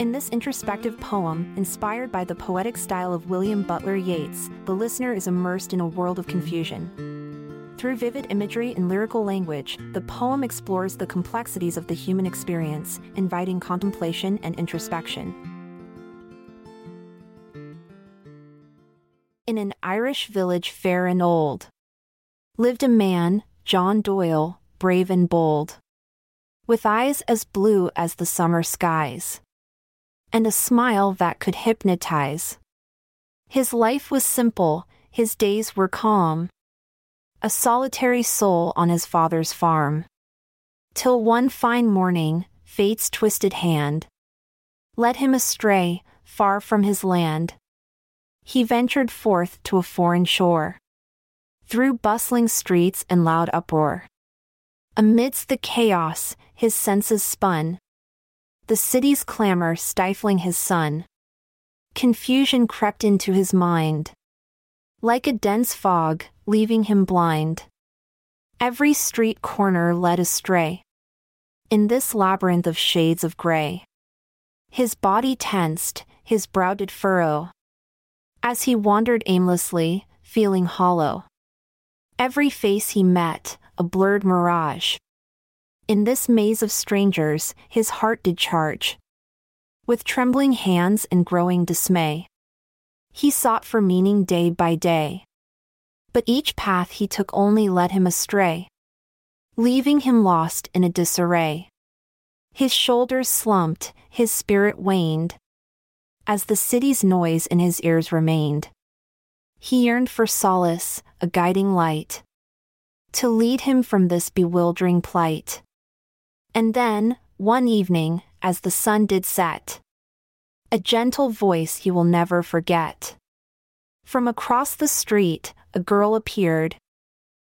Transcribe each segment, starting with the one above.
In this introspective poem, inspired by the poetic style of William Butler Yeats, the listener is immersed in a world of confusion. Through vivid imagery and lyrical language, the poem explores the complexities of the human experience, inviting contemplation and introspection. In an Irish village fair and old, lived a man, John Doyle, brave and bold, with eyes as blue as the summer skies and a smile that could hypnotize. His life was simple, his days were calm. A solitary soul on his father's farm. Till one fine morning, fate's twisted hand led him astray, far from his land. He ventured forth to a foreign shore. Through bustling streets and loud uproar. Amidst the chaos, his senses spun the city's clamor stifling his sun. Confusion crept into his mind. Like a dense fog, leaving him blind. Every street corner led astray. In this labyrinth of shades of gray. His body tensed, his brow did furrow. As he wandered aimlessly, feeling hollow. Every face he met, a blurred mirage. In this maze of strangers, his heart did charge. With trembling hands and growing dismay, he sought for meaning day by day. But each path he took only led him astray, leaving him lost in a disarray. His shoulders slumped, his spirit waned, as the city's noise in his ears remained. He yearned for solace, a guiding light, to lead him from this bewildering plight. And then, one evening, as the sun did set, a gentle voice he will never forget. From across the street, a girl appeared.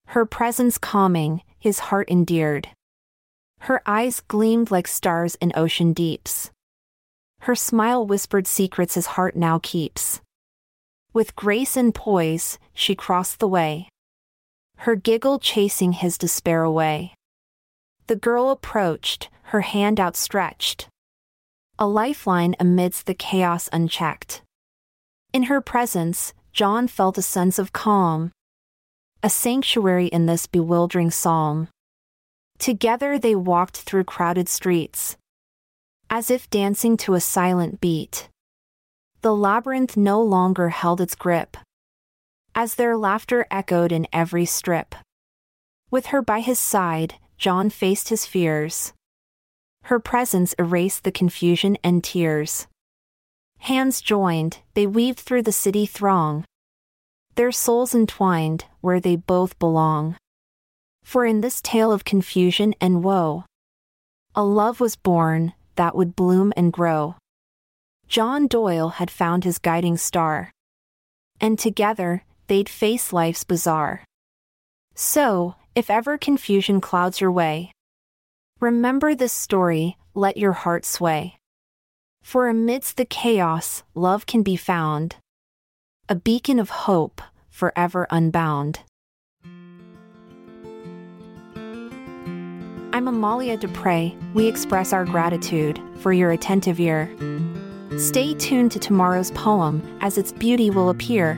Her presence calming, his heart endeared. Her eyes gleamed like stars in ocean deeps. Her smile whispered secrets his heart now keeps. With grace and poise, she crossed the way. Her giggle chasing his despair away. The girl approached, her hand outstretched. A lifeline amidst the chaos unchecked. In her presence, John felt a sense of calm. A sanctuary in this bewildering psalm. Together they walked through crowded streets. As if dancing to a silent beat. The labyrinth no longer held its grip. As their laughter echoed in every strip. With her by his side, John faced his fears. Her presence erased the confusion and tears. Hands joined, they weaved through the city throng. Their souls entwined where they both belong. For in this tale of confusion and woe, a love was born that would bloom and grow. John Doyle had found his guiding star. And together, they'd face life's bazaar. So, if ever confusion clouds your way, remember this story, let your heart sway. For amidst the chaos, love can be found, a beacon of hope, forever unbound. I'm Amalia Dupre. We express our gratitude for your attentive ear. Stay tuned to tomorrow's poem as its beauty will appear.